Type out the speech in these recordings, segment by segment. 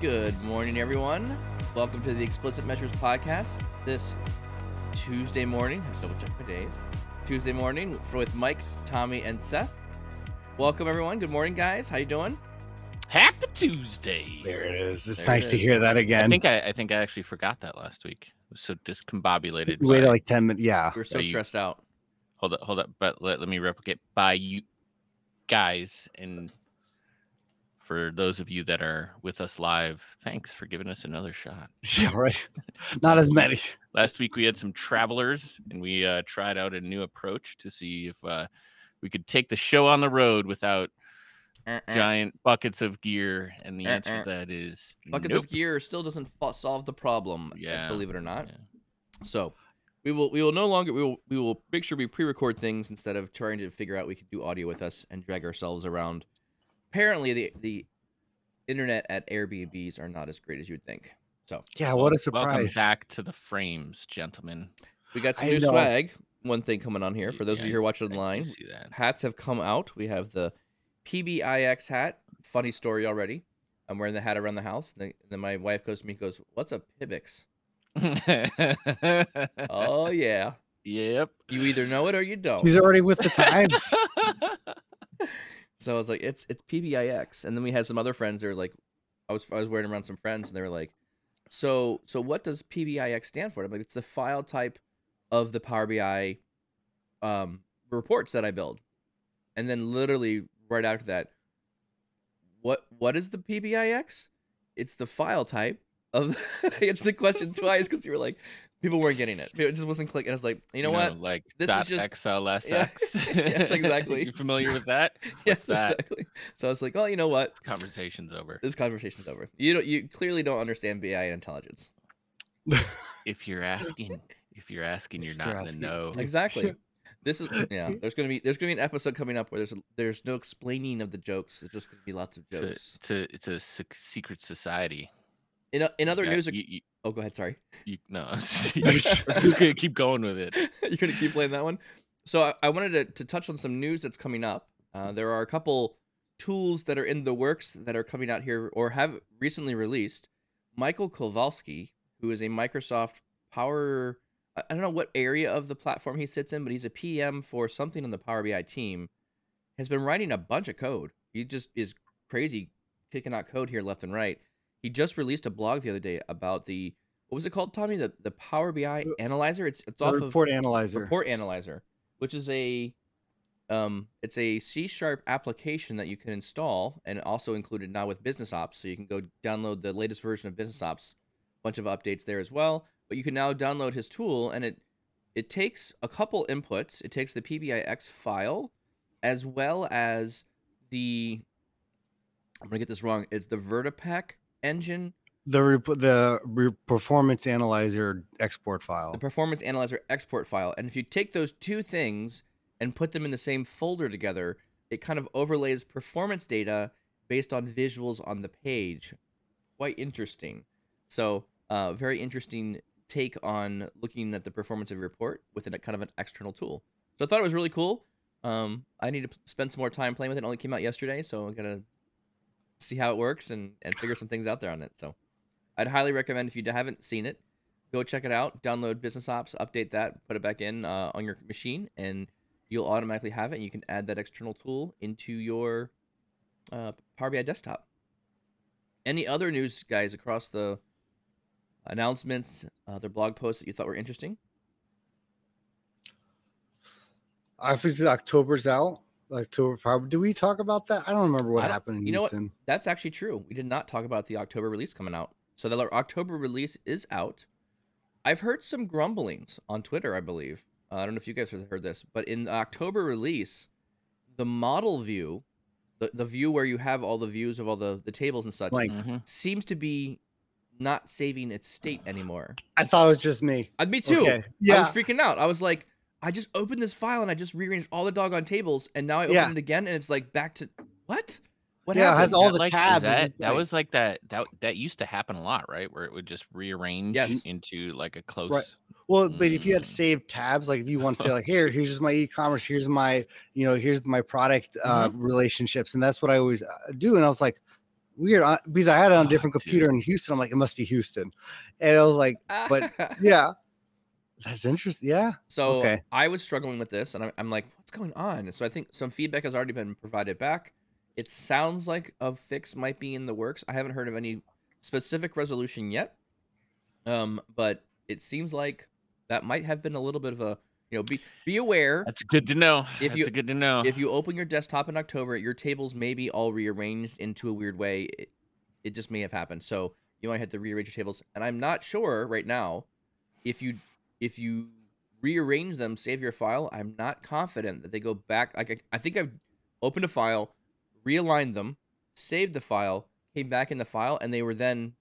Good morning, everyone. Welcome to the Explicit Measures Podcast. This Tuesday morning, I have double check my days. Tuesday morning for, with Mike, Tommy, and Seth. Welcome, everyone. Good morning, guys. How you doing? Happy Tuesday. There it is. It's There it nice to hear that again. I again. think I, I think I actually forgot that last week. I was so discombobulated. You waited like 10 minutes. Yeah. We're so Are you- stressed out. hold up, hold up. But let, let me replicate by you guys and for those of you that are with us live, thanks for giving us another shot. Yeah, right. Not as many. Last week we had some travelers and we uh, tried out a new approach to see if uh, we could take the show on the road without Uh-uh. giant buckets of gear. And the eh, answer Uh-uh. to that is Buckets nope. of gear still doesn't fo- solve the problem. Yeah, believe it or not. Yeah. So we will we will no longer we will we will make sure we pre-record things instead of trying to figure out we could do audio with us and drag ourselves around. Apparently the the internet at Airbnbs are not as great as you'd think. So Yeah, um, what a surprise! Welcome back to the frames, gentlemen. we got some I new know. swag. One thing coming on here for those of you who are watching online. Hats have come out. We have the PBIX hat. Funny story already. I'm wearing the hat around the house. And then- and then my wife goes to me goes, What's a Pibix? oh, yeah. yep. You either know it or you don't. He's already with the times. So I was like, it's it's PBIX, and then we had some other friends. They were like, I was I was wearing around some friends, and they were like, so so what does PBIX stand for? I'm like, it's the file type of the Power BI um, reports that I build, and then literally right after that, what what is the PBIX? It's the file type of. I answered the question twice because you were like, people weren't getting it. It just wasn't clicking. I was like, you know what? Like This is just- XLSX. Yes, exactly. you familiar with that? Yes, that? exactly. So I was like, oh, you know what? This conversation's over. This conversation's over. You don't. You clearly don't understand BI and intelligence. If you're asking, if you're asking, you're If not you're in the asking. know. Exactly. This is yeah. There's gonna be there's gonna be an episode coming up where there's there's no explaining of the jokes. It's just gonna be lots of It's a, jokes. it's a, it's a secret society. In in other Yeah, news, you, you, oh, go ahead. Sorry, you, no, I'm just gonna keep going with it. you're gonna keep playing that one. So I, I wanted to, to touch on some news that's coming up. Uh, there are a couple tools that are in the works that are coming out here or have recently released. Michael Kovalsky, who is a Microsoft Power, I I don't know what area of the platform he sits in, but he's a PM for something on the Power BI team, has been writing a bunch of code. He just is crazy kicking out code here left and right. He just released a blog the other day about the what was it called, Tommy? The the Power BI analyzer. It's it's The off report of analyzer. Report Analyzer, which is a um, it's a C sharp application that you can install and also included now with Business Ops. So you can go download the latest version of Business Ops, bunch of updates there as well. But you can now download his tool and it it takes a couple inputs. It takes the PBIX file as well as the I'm gonna get this wrong. It's the Vertipaq engine the rep- the re- performance analyzer export file. the performance analyzer export file. And if you take those two things and put them in the same folder together, it kind of overlays performance data based on visuals on the page. Quite interesting. So, uh, very interesting take on looking at the performance of your report with a kind of an external tool. So I thought it was really cool. Um, I need to p- spend some more time playing with it. It only came out yesterday, so I'm gonna see how it works and and figure some things out there on it. So I'd highly recommend if you haven't seen it, go check it out. Download Business Ops, update that, put it back in uh, on your machine, and you'll automatically have it. And you can add that external tool into your uh, Power BI desktop. Any other news, guys, across the announcements, other blog posts that you thought were interesting? Obviously, October's out. October power. Do we talk about that? I don't remember what don't- happened in you know what? That's actually true. We did not talk about the October release coming out. So the October release is out. I've heard some grumblings on Twitter, I believe. Uh, I don't know if you guys have heard this, but in the October release, the model view, the, the view where you have all the views of all the, the tables and such, Like- Mhm. seems to be not saving its state anymore. I thought it was just me. Uh, me too. Okay. I was freaking out. I was like, I just opened this file and I just rearranged all the doggone tables, and now I open Yeah. it again and it's like back to what? What Yeah, it happened? has all That, the like, tabs. It's That, just that was like that. That that used to happen a lot, right? Where it would just rearrange Yes. into like a close. Right. Well, but if you had Mm. saved tabs, like if you want to say like, here, here's just my e-commerce, here's my, you know, here's my product uh, Mm-hmm. relationships, and that's what I always uh, do. And I was like, weird uh, because I had it on a Oh, different dude. computer in Houston. I'm like, it must be Houston, and I was like, but yeah, that's interesting. Yeah, So Okay. I was struggling with this, and I'm, I'm like, what's going on? So I think some feedback has already been provided back. It sounds like a fix might be in the works. I haven't heard of any specific resolution yet, um, but it seems like that might have been a little bit of a, you know, be be aware That's good to know. If That's you- good to know. if you open your desktop in October, your tables may be all rearranged into a weird way. It, it just may have happened. So you might have to rearrange your tables. And I'm not sure right now if you if you rearrange them, save your file. I'm not confident that they go back. Like I, I think I've opened a file, realigned them, saved the file, came back in the file, and they were then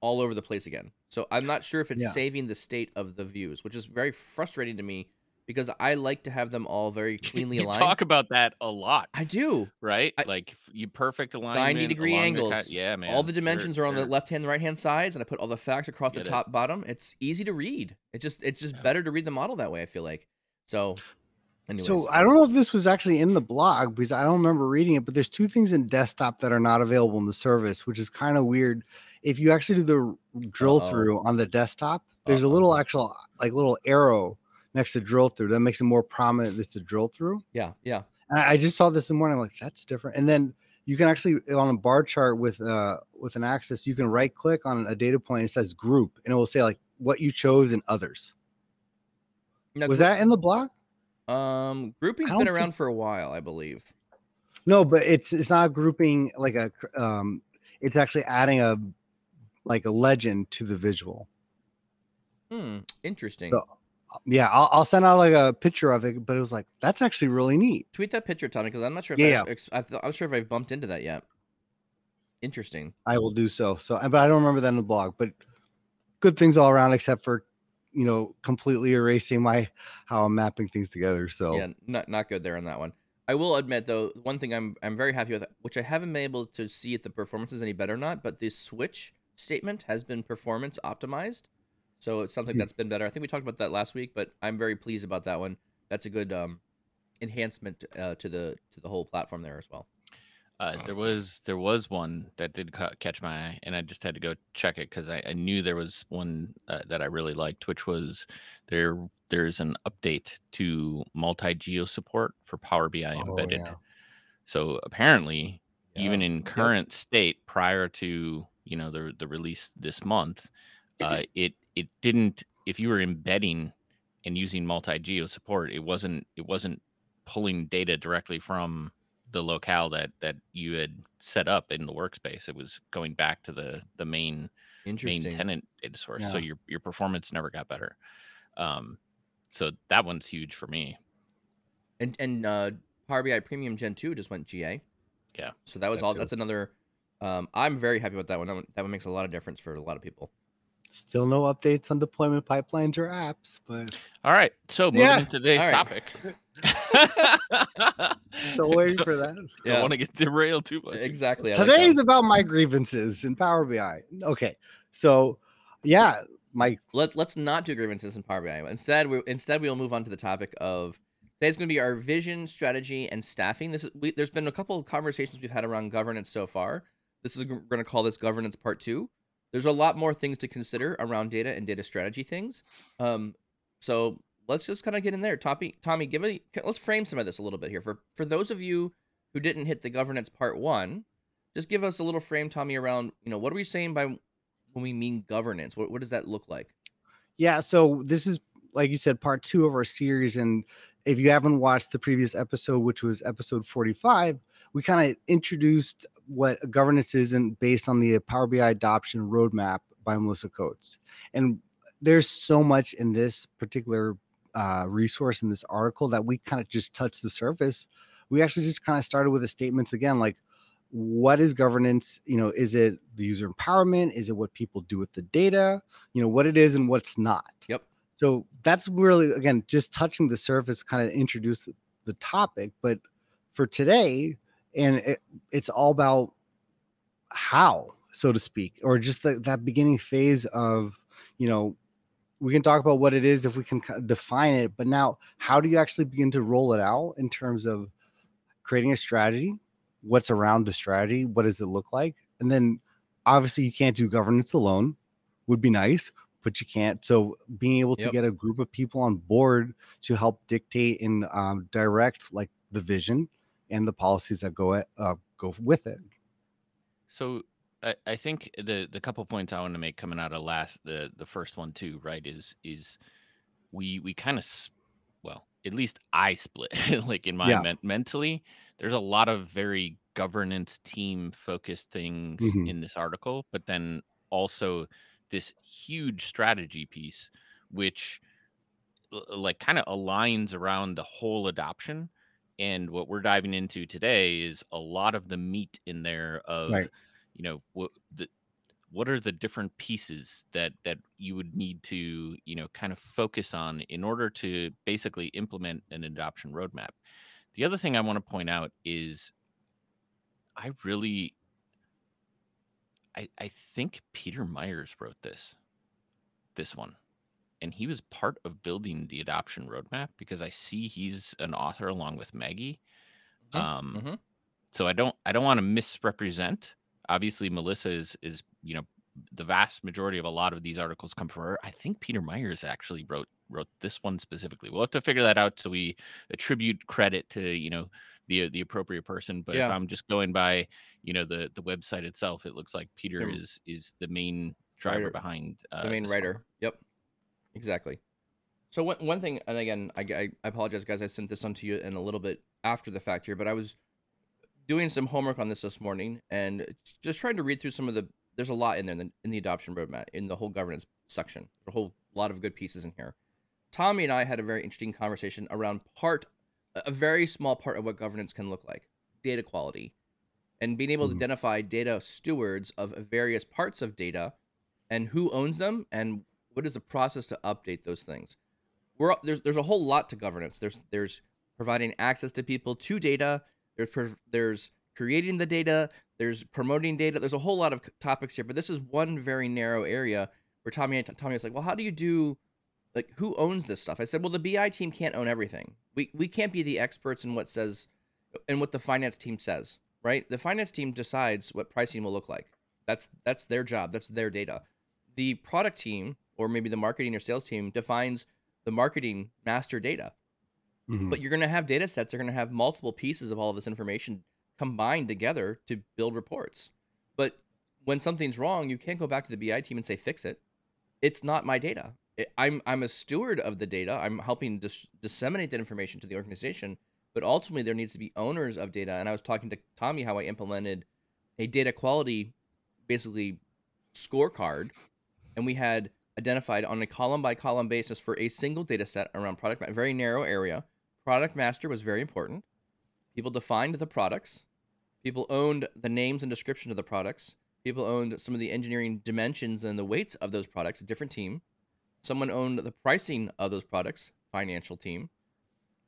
all over the place again. So I'm not sure if it's Yeah. saving the state of the views, which is very frustrating to me because I like to have them all very cleanly you aligned. talk about that a lot, I do. right? I- like you perfect alignment, 90 degree along the ki- angles. yeah, man. all the You're- dimensions are on the you're- left hand and right hand sides, and I put all the facts across the Get it. top bottom. It's easy to read. It's just it's just Yeah. better to read the model that way. I feel like. So, anyways, So I don't know if this was actually in the blog because I don't remember reading it, but there's two things in desktop that are not available in the service, which is kind of weird. If you actually do the drill Uh-oh. through on the desktop, there's a Uh-oh. little actual like little arrow next to drill through that makes it more prominent that's a drill through. yeah, yeah. And I just saw this in the morning. I'm like, that's different. And then you can actually on a bar chart with uh with an axis, you can right click on a data point. It says group, and it will say like what you chose and others. Now, Was grou- that in the blog? um grouping's been around think- for a while, I believe. No, but it's it's not grouping like a um it's actually adding a like a legend to the visual. Hmm, interesting. So- Yeah, I'll, I'll send out like a picture of it, but it was like that's actually really neat. Tweet that picture, Tommy, because I'm not sure. If Yeah, I've, I'm not sure if I've bumped into that yet. Interesting. I will do so. So, but I don't remember that in the blog. But good things all around, except for you know completely erasing my how I'm mapping things together. So Yeah, not not good there on that one. I will admit though, one thing I'm I'm very happy with, which I haven't been able to see if the performance is any better or not, but the switch statement has been performance optimized. So it sounds like Hmm. that's been better. I think we talked about that last week, but I'm very pleased about that one. That's a good um, enhancement uh, to the to the whole platform there as well. Uh, there was there was one that did ca- catch my eye, and I just had to go check it because I, I knew there was one uh, that I really liked, which was there. There's an update to multi geo support for Power BI Oh, embedded. yeah. So apparently, even in Yep. current state, prior to you know the the release this month, uh, it it didn't. If you were embedding and using multi geo support, it wasn't it wasn't pulling data directly from the locale that that you had set up in the workspace. It was going back to the the main main tenant data source. So your your performance never got better. Um, so that one's huge for me. And and uh, Power BI Premium Gen two just went GA. Yeah. So that was That all. too. That's another. Um, I'm very happy with that one. That one. That one makes a lot of difference for a lot of people. Still no updates on deployment pipelines or apps, but All right. So moving Yeah. into today's All right. topic. still waiting Don't- for that. I don't Yeah. want to get derailed too much. Exactly. I like that Today's one. about my grievances in Power BI. Okay, so yeah, my let's let's not do grievances in Power BI. Instead, we instead we will move on to the topic of today's going to be our vision, strategy, and staffing. This is we, there's been a couple of conversations we've had around governance so far. This is we're going to call this governance part two. There's a lot more things to consider around data and data strategy things. Um, so let's just kind of get in there. Tommy, Tommy, give me let's frame some of this a little bit here for for those of you who didn't hit the governance part one. Just give us a little frame, Tommy, around you know what are we saying by when we mean governance? What what does that look like? yeah. So this is like you said, part two of our series, and if you haven't watched the previous episode, which was episode forty-five, we kind of introduced what governance is and based on the Power BI adoption roadmap by Melissa Coates. And there's so much in this particular uh, resource in this article that we kind of just touched the surface. We actually just kind of started with the statements again, like what is governance? You know, is it the user empowerment? Is it what people do with the data? You know, what it is and what's not. Yep. So that's really again just touching the surface, kind of introduce the, the topic. But for today, and it, it's all about how, so to speak, or just the, that beginning phase of, you know, we can talk about what it is if we can kind of define it, but now how do you actually begin to roll it out in terms of creating a strategy? What's around the strategy? What does it look like? and then obviously you can't do governance alone would be nice but you can't so being able to Yep. get a group of people on board to help dictate and um, direct like the vision and the policies that go at, uh, go with it So I, I think the the couple points I want to make coming out of last the the first one too, right? Is is we we kind of well, at least I split like in my Yeah. men- mentally. There's a lot of very governance team focused things Mhm. in this article, but then also this huge strategy piece, which like kind of aligns around the whole adoption. And what we're diving into today is a lot of the meat in there of Right. you know what the what are the different pieces that that you would need to you know kind of focus on in order to basically implement an adoption roadmap the other thing i want to point out is i really i i think peter myers wrote this this one and he was part of building the adoption roadmap because i see he's an author along with maggie Mhm, um mhm. so i don't i don't want to misrepresent. Obviously melissa is is you know the vast majority of a lot of these articles come from her. I think peter myers actually wrote wrote this one specifically. We'll have to figure that out so we attribute credit to you know the the appropriate person but if i'm just going by you know the the website itself it looks like peter The is is the main driver writer- behind uh, the main this one. writer. Yep, exactly. So one one thing, and again, I, I apologize, guys. I sent this on to you in a little bit after the fact here, but I was doing some homework on this this morning and just trying to read through some of the. There's a lot in there in the, in the adoption roadmap in the whole governance section. A whole lot of good pieces in here. Tommy and I had a very interesting conversation around part, a very small part of what governance can look like, data quality, and being able to Mhm. identify data stewards of various parts of data and who owns them and what is the process to update those things. We're there's there's a whole lot to governance. There's there's providing access to people to data. There's there's creating the data. There's promoting data. There's a whole lot of topics here, but this is one very narrow area where Tommy Tommy was like, well, how do you do like who owns this stuff? I said, well, the BI team can't own everything. We we can't be the experts in what says and what the finance team says, right? The finance team decides what pricing will look like. That's that's their job. That's their data. The product team or maybe the marketing or sales team defines the marketing master data. Mhm. But you're going to have data sets. You're going to have multiple pieces of all of this information combined together to build reports. But when something's wrong, you can't go back to the BI team and say fix it. It's not my data. I'm I'm a steward of the data. I'm helping dis- disseminate that information to the organization. But ultimately, there needs to be owners of data. And I was talking to Tommy how I implemented a data quality, basically scorecard, and we had identified on a column by column basis for a single data set around product, ma- very narrow area. Product master was very important. People defined the products. People owned the names and description of the products. People owned some of the engineering dimensions and the weights of those products, a different team. Someone owned the pricing of those products, financial team.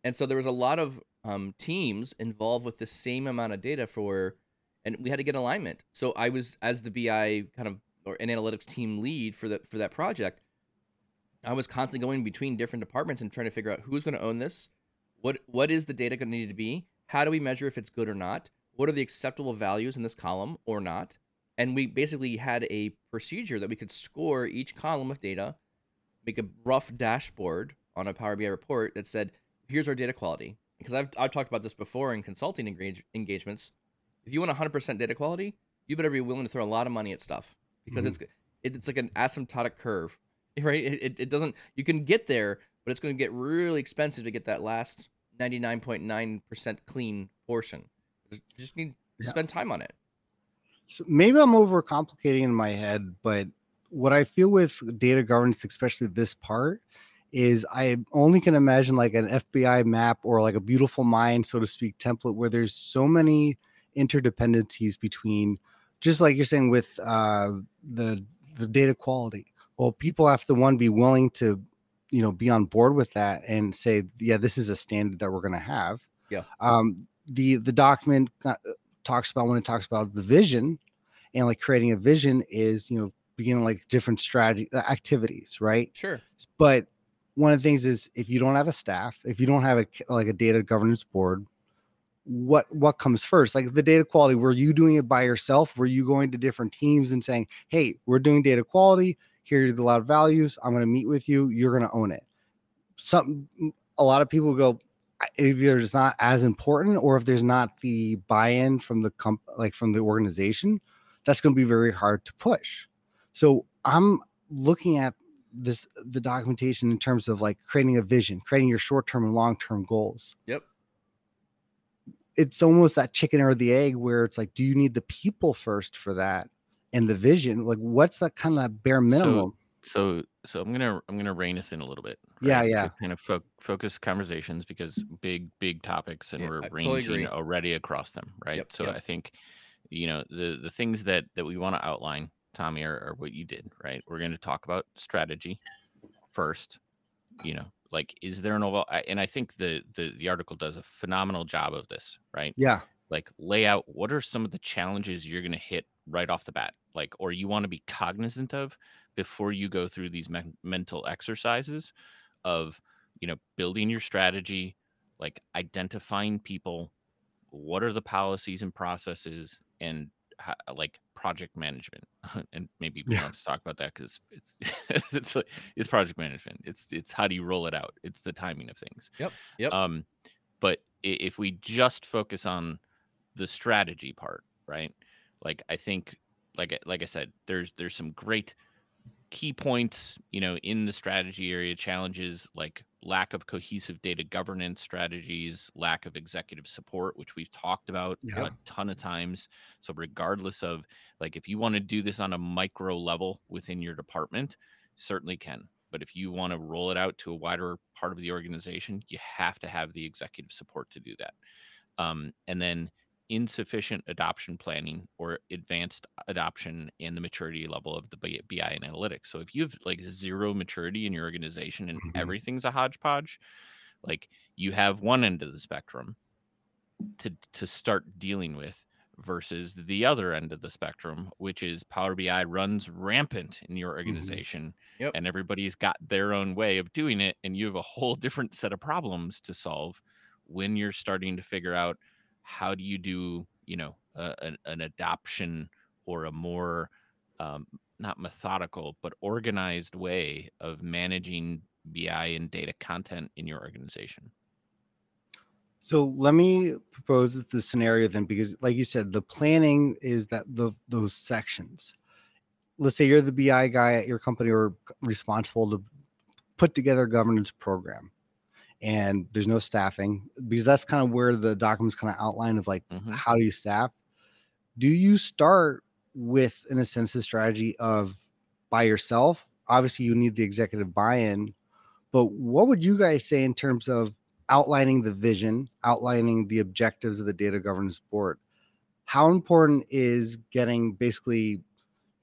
And so there was a lot of um, teams involved with the same amount of data for, and we had to get alignment. So I was, as the BI kind of or an analytics team lead for that for that project, I was constantly going between different departments and trying to figure out who's going to own this, what what is the data going to need to be, how do we measure if it's good or not, what are the acceptable values in this column or not, and we basically had a procedure that we could score each column of data, make a rough dashboard on a Power BI report that said, here's our data quality. Because I've I've talked about this before in consulting engage, engagements. If you want 100% data quality, you better be willing to throw a lot of money at stuff because Mhm. it's it, it's like an asymptotic curve, right? It, it, doesn't you can get there, but it's going to get really expensive to get that last 99.9% clean portion. You just need to Yeah. spend time on it. So maybe I'm overcomplicating in my head, but what I feel with data governance, especially this part, is I only can imagine like an FBI map or like a beautiful mind, so to speak, template where there's so many interdependencies between, just like you're saying with uh, the the data quality. Well, people have to one be willing to, you know, be on board with that and say, yeah, this is a standard that we're going to have. Yeah. Um, the the document uh, talks about when it talks about the vision and like creating a vision is you know beginning like different strategy uh, activities right Sure. but one of the things is if you don't have a staff if you don't have a like a data governance board what what comes first like the data quality were you doing it by yourself? Were you going to different teams and saying hey we're doing data quality. Here are the loud values. I'm going to meet with you. You're going to own it. Some a lot of people go either it's not as important or if there's not the buy-in from the comp like from the organization that's going to be very hard to push. So i'm looking at this the documentation in terms of like creating a vision creating your short-term and long-term goals. Yep. It's almost that chicken or the egg where it's like do you need the people first for that and the vision like what's that kind of bare minimum so so i'm gonna i'm gonna rein us in a little bit Yeah, to yeah. kind of fo- focus conversations because big big topics and Yeah, we're I ranging agree. already across them right Yep, so yep. i think you know the the things that that we want to outline tommy are, are what you did right we're going to talk about strategy first you know like is there an overall and i think the the the article does a phenomenal job of this right? Yeah. Like lay out what are some of the challenges you're going to hit right off the bat like or you want to be cognizant of before you go through these men- mental exercises of you know building your strategy like identifying people what are the policies and processes and like project management and maybe we Yeah. don't have to talk about that because it's it's like, it's project management it's it's how do you roll it out it's the timing of things Yep. Yep. um but if we just focus on the strategy part right like i think like I- like i said there's there's some great key points you know in the strategy area challenges like lack of cohesive data governance strategies lack of executive support which we've talked about Yeah. a ton of times. So regardless of like if you want to do this on a micro level within your department certainly can. But if you want to roll it out to a wider part of the organization you have to have the executive support to do that. Um, and then insufficient adoption planning or advanced adoption and the maturity level of the BI and analytics. So if you have like zero maturity in your organization and Mhm. everything's a hodgepodge, like you have one end of the spectrum to to start dealing with versus the other end of the spectrum, which is Power BI runs rampant in your organization Yep. and everybody's got their own way of doing it and you have a whole different set of problems to solve when you're starting to figure out how do you do you know an, an adoption or a more um, not methodical but organized way of managing bi and data content in your organization So let me propose the scenario then, because like you said, the planning is that the those sections. Let's say you're the BI guy at your company or responsible to put together a governance program, and there's no staffing because that's kind of where the documents kind of outline of like Mhm. how do you staff. Do you start with, in a sense, the strategy of by yourself? Obviously, you need the executive buy-in, but what would you guys say in terms of outlining the vision, outlining the objectives of the data governance board. How important is getting basically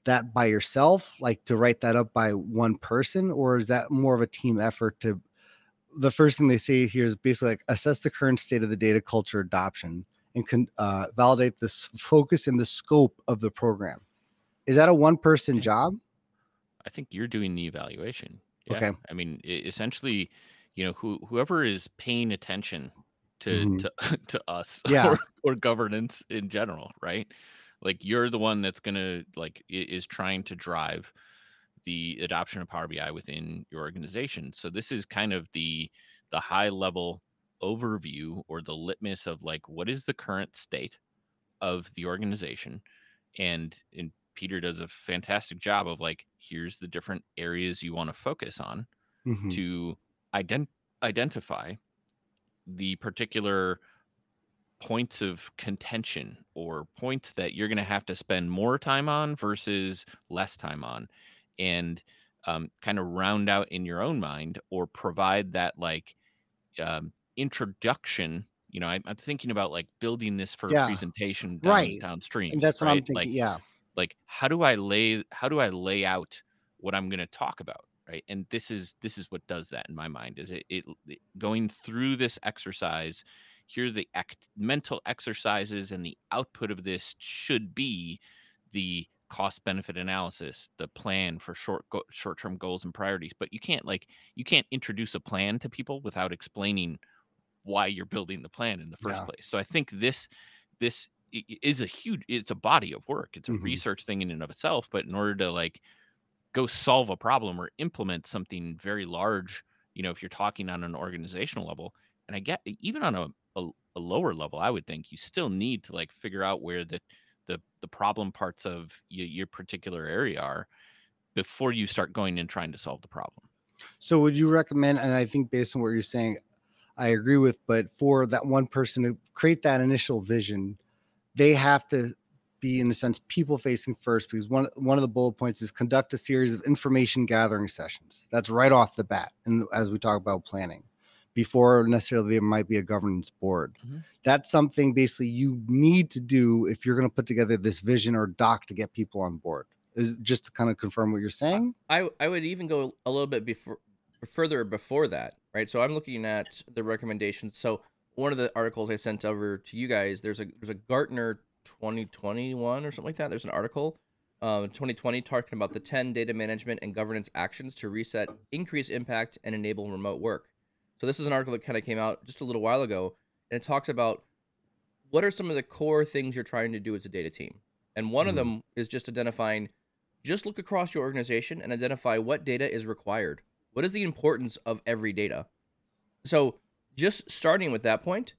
that by yourself, like to write that up by one person, or is that more of a team effort to? The first thing they say here is basically like assess the current state of the data culture adoption and can uh, validate the focus and the scope of the program. Is that a one person job? i think you're doing the evaluation yeah. Okay. i mean essentially you know who whoever is paying attention to Mhm. to, to us Yeah. or, or governance in general right like you're the one that's gonna like is trying to drive the adoption of power bi within your organization. So this is kind of the the high level overview or the litmus of like what is the current state of the organization? And and peter does a fantastic job of like here's the different areas you want to focus on Mhm. to ident- identify the particular points of contention or points that you're going to have to spend more time on versus less time on and um, kind of round out in your own mind or provide that like um, introduction you know I, i'm thinking about like building this for Yeah, a presentation down, right. downstream And that's what I'm thinking. like yeah. like how do i lay how do i lay out what i'm going to talk about right and this is this is what does that in my mind is it, it, it going through this exercise here are the act, mental exercises and the output of this should be the cost benefit analysis the plan for short go, short term goals and priorities but you can't like you can't introduce a plan to people without explaining why you're building the plan in the first Yeah. place. So I think this this is a huge it's a body of work. It's a Mhm. research thing in and of itself, but in order to like go solve a problem or implement something very large, you know, if you're talking on an organizational level, and I get even on a, a, a lower level, I would think you still need to like figure out where the the the problem parts of your, your particular area are before you start going and trying to solve the problem. So would you recommend, and I think based on what you're saying, I agree with, but for that one person to create that initial vision, they have to be in a sense people facing first because one one of the bullet points is conduct a series of information gathering sessions. That's right off the bat. And as we talk about planning, before necessarily there might be a governance board. Mhm. That's something basically you need to do if you're going to put together this vision or doc to get people on board. Is just to kind of confirm what you're saying. I I would even go a little bit before further before that, right? So I'm looking at the recommendations. So one of the articles I sent over to you guys, there's a there's a Gartner 2021 or something like that. There's an article, um, 2020 talking about the 10 data management and governance actions to reset, increase impact, and enable remote work. So this is an article that kind of came out just a little while ago, and it talks about what are some of the core things you're trying to do as a data team. And one of Mhm. them is just identifying just look across your organization and identify what data is required. What is the importance of every data? So, just starting with that point,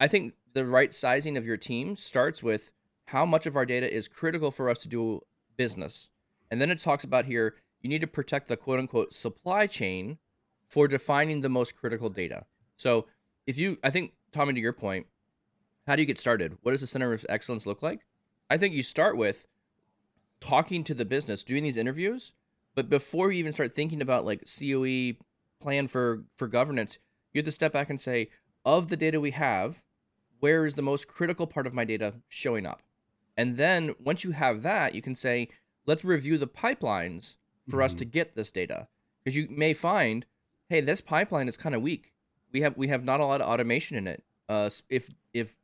I think the right sizing of your team starts with how much of our data is critical for us to do business. And then it talks about here you need to protect the quote unquote supply chain for defining the most critical data. So, if you, I think, Tommy, to your point, how do you get started? What does the center of excellence look like? I think you start with talking to the business, doing these interviews, but before you even start thinking about like COE plan for for governance, you have to step back and say, of the data we have, where is the most critical part of my data showing up? And then once you have that, you can say, let's review the pipelines for us Mhm. to get this data. Because you may find, hey, this pipeline is kind of weak. We have we have not a lot of automation in it. Uh, if if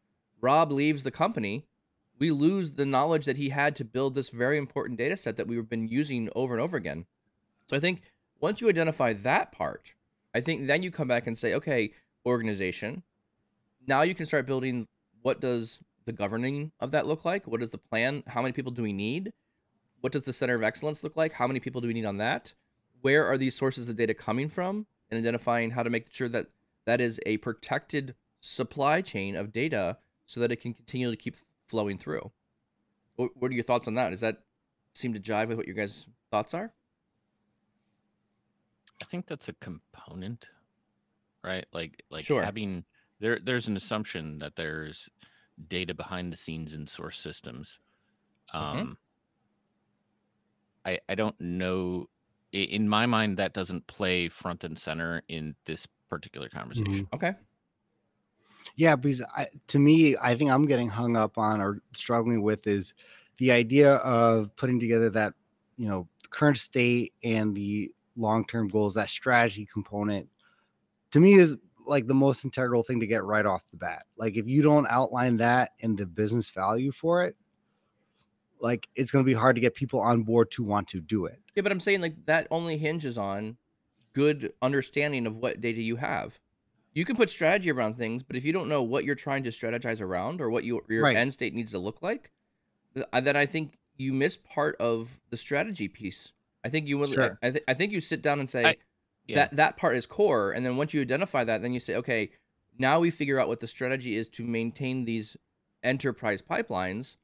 Rob leaves the company, we lose the knowledge that he had to build this very important data set that we've been using over and over again. So I think once you identify that part, I think then you come back and say, okay, organization, now you can start building what does the governing of that look like? What is the plan? How many people do we need? What does the center of excellence look like? How many people do we need on that? Where are these sources of data coming from? And identifying how to make sure that that is a protected supply chain of data so that it can continue to keep flowing through. What, what are your thoughts on that? Does that seem to jive with what your guys' thoughts are? I think that's a component, right? Like like Sure. having there there's an assumption that there's data behind the scenes in source systems. Mhm. Um I I don't know in my mind that doesn't play front and center in this particular mm-hmm. conversation. Okay. Yeah, because I, to me, I think I'm getting hung up on or struggling with is the idea of putting together that, you know, current state and the long term goals, that strategy component to me is like the most integral thing to get right off the bat. Like, if you don't outline that and the business value for it, like it's going to be hard to get people on board to want to do it. Yeah, but I'm saying like that only hinges on good understanding of what data you have. You can put strategy around things, but if you don't know what you're trying to strategize around or what your your Right. end state needs to look like, then I think you miss part of the strategy piece. I think you will. Sure. I, I, th- I think you sit down and say I- yeah. that that part is core, and then once you identify that, then you say, okay, now we figure out what the strategy is to maintain these enterprise pipelines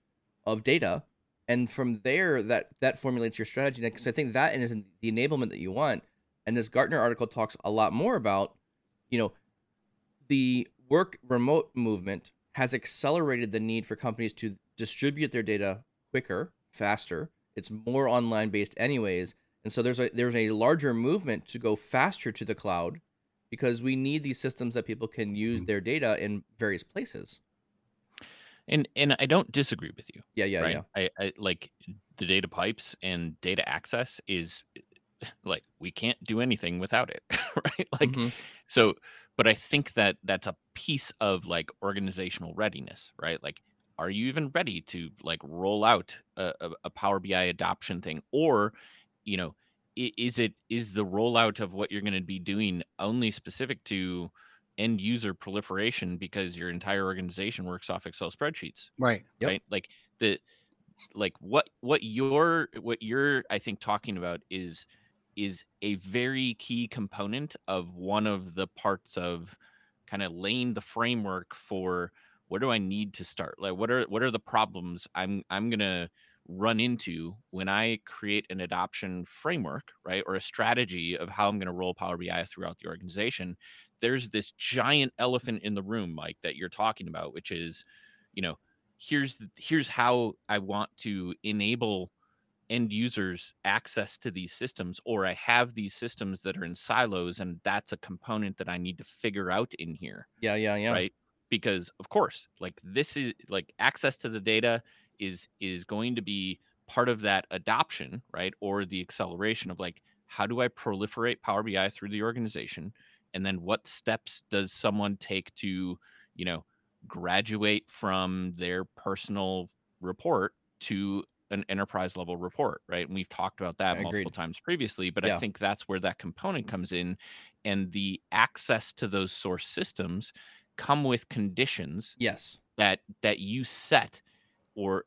of data, and from there, that that formulates your strategy. Because I think that is the enablement that you want. And this Gartner article talks a lot more about, you know, the work remote movement has accelerated the need for companies to distribute their data quicker, faster. It's more online based anyways. And so there's a there's a larger movement to go faster to the cloud because we need these systems that people can use Mhm. their data in various places. And and I don't disagree with you. Yeah, yeah, right? yeah. I, I like the data pipes and data access is like we can't do anything without it, right? Like Mhm. so but I think that that's a piece of like organizational readiness, right? Like are you even ready to like roll out a, a, a Power BI adoption thing or you know is it is the rollout of what you're going to be doing only specific to end user proliferation because your entire organization works off Excel spreadsheets, Right. Yep. right? Like the like what what you're what you're I think talking about is is a very key component of one of the parts of kind of laying the framework for where do I need to start? Like what are what are the problems I'm I'm gonna run into when I create an adoption framework, right? Or a strategy of how I'm gonna roll Power BI throughout the organization. There's this giant elephant in the room, Mike, that you're talking about, which is, you know, here's the, here's how I want to enable end users access to these systems or i have these systems that are in silos and that's a component that i need to figure out in here Yeah, yeah, yeah. right? Because of course like this is like access to the data is is going to be part of that adoption right? Or the acceleration of like how do i proliferate power bi through the organization and then what steps does someone take to you know graduate from their personal report to an enterprise level report, right? And we've talked about that Agreed. multiple times previously, but Yeah. I think that's where that component comes in. And the access to those source systems come with conditions Yes. that that you set or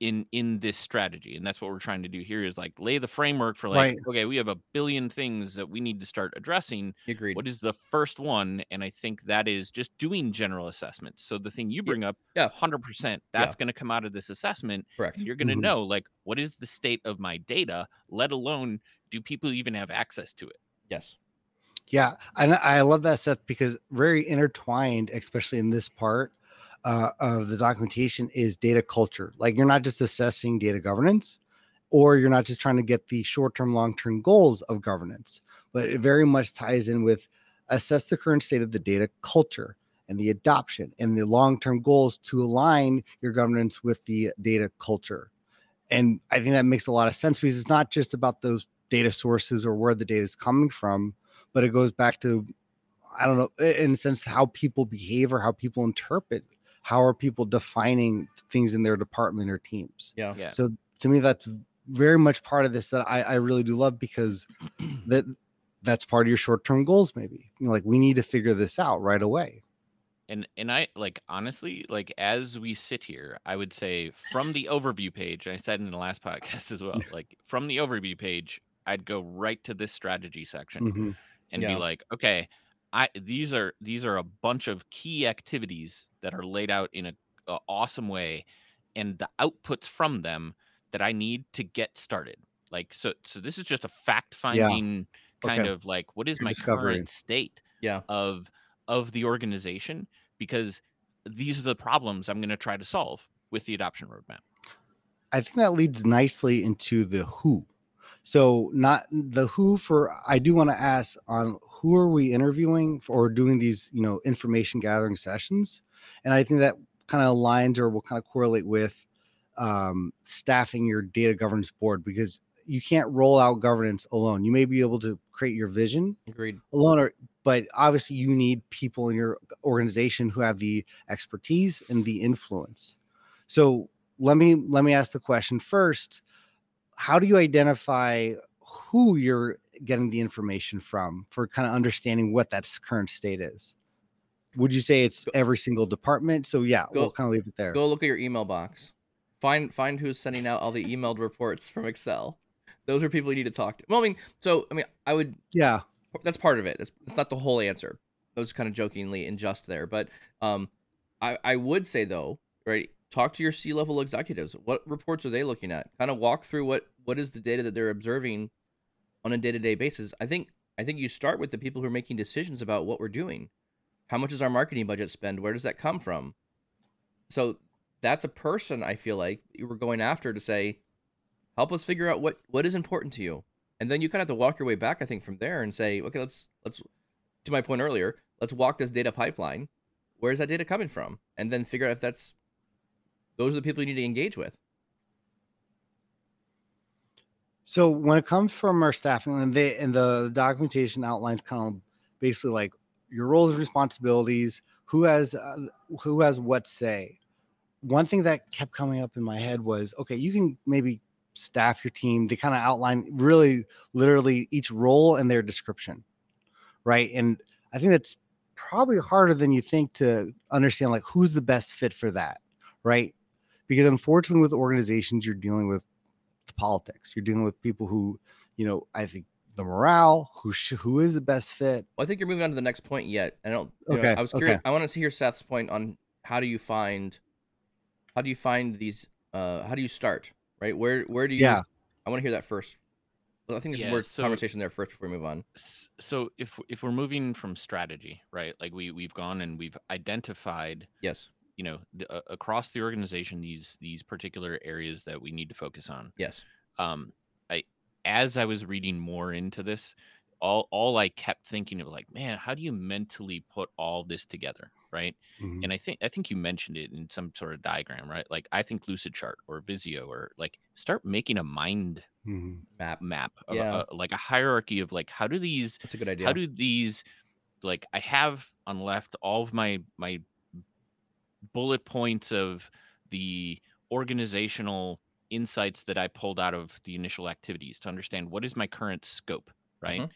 in in this strategy and that's what we're trying to do here is like lay the framework for like Right. okay we have a billion things that we need to start addressing Agreed. what is the first one and i think that is just doing general assessments so the thing you bring up yeah. 100% that's going to come out of this assessment Correct. you're going to Mhm. know like what is the state of my data let alone do people even have access to it Yes. Yeah, and I love that Seth because very intertwined, especially in this part uh, of the documentation, is data culture. Like you're not just assessing data governance, or you're not just trying to get the short-term, long-term goals of governance, but it very much ties in with assess the current state of the data culture and the adoption and the long-term goals to align your governance with the data culture. And I think that makes a lot of sense because it's not just about those data sources or where the data is coming from, but it goes back to I don't know in a sense how people behave or how people interpret. How are people defining things in their department or teams? Yeah. yeah So to me, that's very much part of this that I, I really do love because that that's part of your short-term goals. Maybe you know, like we need to figure this out right away. and and i like honestly like as we sit here i would say from the overview page i said in the last podcast as well like from the overview page i'd go right to this strategy section Mhm. and Yeah. be like okay i these are these are a bunch of key activities that are laid out in a, a awesome way and the outputs from them that i need to get started like so so this is just a fact finding kind Okay. of like what is Your my discovery. current state Yeah. of of the organization because these are the problems I'm going to try to solve with the adoption roadmap. I think that leads nicely into the who. So not the who for I do want to ask on who are we interviewing for or doing these, you know, information gathering sessions. And I think that kind of aligns or will kind of correlate with um, staffing your data governance board because you can't roll out governance alone. You may be able to create your vision Agreed. alone or but obviously you need people in your organization who have the expertise and the influence so let me let me ask the question first how do you identify who you're getting the information from for kind of understanding what that current state is would you say it's every single department so yeah Go- we'll kind of leave it there Go look at your email box. Find find who's sending out all the emailed reports from Excel. Those are people you need to talk to. Well, I mean, so I mean, I would yeah that's part of it. That's it's not the whole answer. I was kind of jokingly unjust there, but um, I I would say though, right? Talk to your C level executives. What reports are they looking at? Kind of walk through what what is the data that they're observing on a day to day basis. I think I think you start with the people who are making decisions about what we're doing. How much is our marketing budget spend? Where does that come from? So that's a person I feel like you were going after to say, help us figure out what what is important to you and then you kind of have to walk your way back i think from there and say okay let's let's to my point earlier let's walk this data pipeline where's that data coming from and then figure out if that's those are the people you need to engage with So when it comes from our staffing, and they and the documentation outlines kind of basically like your roles and responsibilities, who has uh, who has what say. One thing that kept coming up in my head was, okay, you can maybe staff your team. They kind of outline really, literally each role and their description, right? And I think that's probably harder than you think to understand like who's the best fit for that, right? Because unfortunately, with organizations, you're dealing with politics. You're dealing with people who, you know, I think the morale, who sh- who is the best fit. Well, I think you're moving on to the next point yet. I don't. you know, Okay, I was curious. okay. I want to hear Seth's point on how do you find, how do you find these? Uh, how do you start? Right? Where where do you? Yeah. I want to hear that first. Well, I think there's Yeah, more so- conversation there first before we move on. So if if we're moving from strategy right like we we've gone and we've identified Yes. You know the, uh, across the organization these these particular areas that we need to focus on Yes. um i as i was reading more into this all all i kept thinking of like man how do you mentally put all this together right Mhm. and i think i think you mentioned it in some sort of diagram right like i think Lucidchart or visio or like start making a mind Mhm. Map. map of Yeah. a, like a hierarchy of like how do these That's a good idea. how do these like i have on left all of my my bullet points of the organizational insights that i pulled out of the initial activities to understand what is my current scope right? Mhm.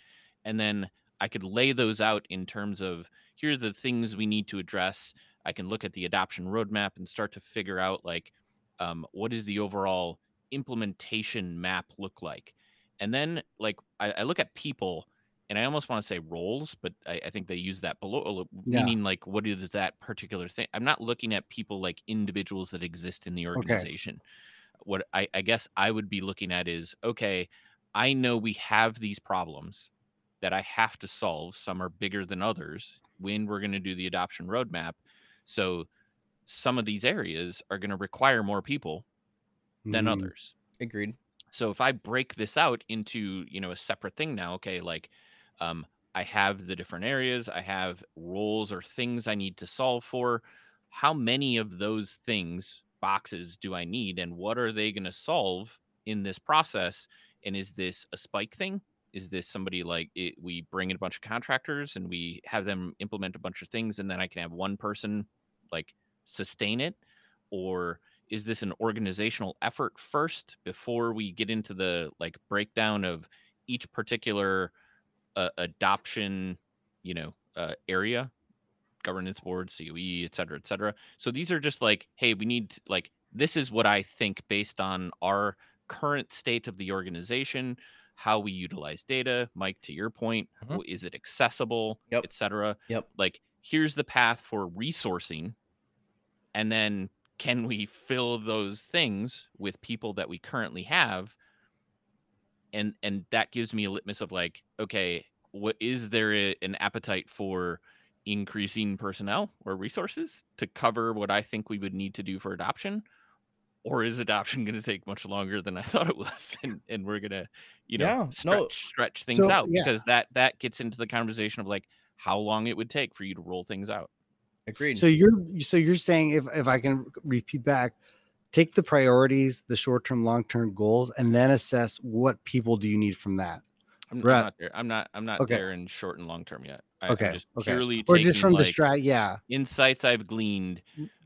and then i could lay those out in terms of here are the things we need to address. I can look at the adoption roadmap and start to figure out like um, what is the overall implementation map look like? And then like I, I look at people and I almost want to say roles, but I, I think they use that below, Yeah. meaning like what is that particular thing? I'm not looking at people like individuals that exist in the organization. What I, I guess I would be looking at is okay, I know we have these problems that I have to solve. Some are bigger than others when we're going to do the adoption roadmap. So some of these areas are going to require more people than Mhm. others Agreed. so if i break this out into you know a separate thing now okay like um i have the different areas i have roles or things i need to solve for. How many of those things boxes do i need and what are they going to solve in this process? And is this a spike thing? Is this somebody like it, we bring in a bunch of contractors and we have them implement a bunch of things and then i can have one person like sustain it? Or is this an organizational effort first before we get into the like breakdown of each particular uh, adoption you know uh, area governance board coe et cetera et cetera so these are just like hey we need like this is what i think based on our current state of the organization how we utilize data mike to your point Mhm. is it accessible Yep. et cetera Yep. like here's the path for resourcing and then can we fill those things with people that we currently have and and that gives me a litmus of like okay what is there a, an appetite for increasing personnel or resources to cover what i think we would need to do for adoption or is adoption going to take much longer than i thought it was and, and we're going to you know Yeah, stretch no. stretch things So, out yeah. because that that gets into the conversation of like how long it would take for you to roll things out Agreed. So you're so you're saying if if I can repeat back, take the priorities, the short term, long term goals, and then assess what people do you need from that. I'm, I'm not there. I'm not. I'm not Okay. there in short and long term yet. I, Okay, just okay. purely Or just from the like, strat, yeah, insights I've gleaned,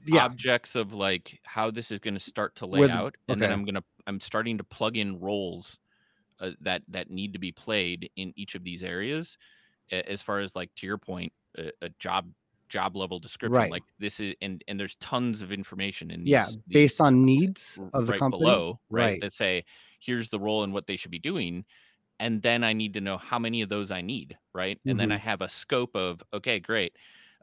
yeah, objects of like how this is going to start to lay the- out, and then. I'm gonna I'm starting to plug in roles uh, that that need to be played in each of these areas. As far as like to your point, a, a job job level description, Right. like this is, and and there's tons of information in these, yeah, these based on needs of the right company. below, right, Right. That say here's the role and what they should be doing, and then I need to know how many of those I need, right? And then I Mhm. have a scope of okay, great.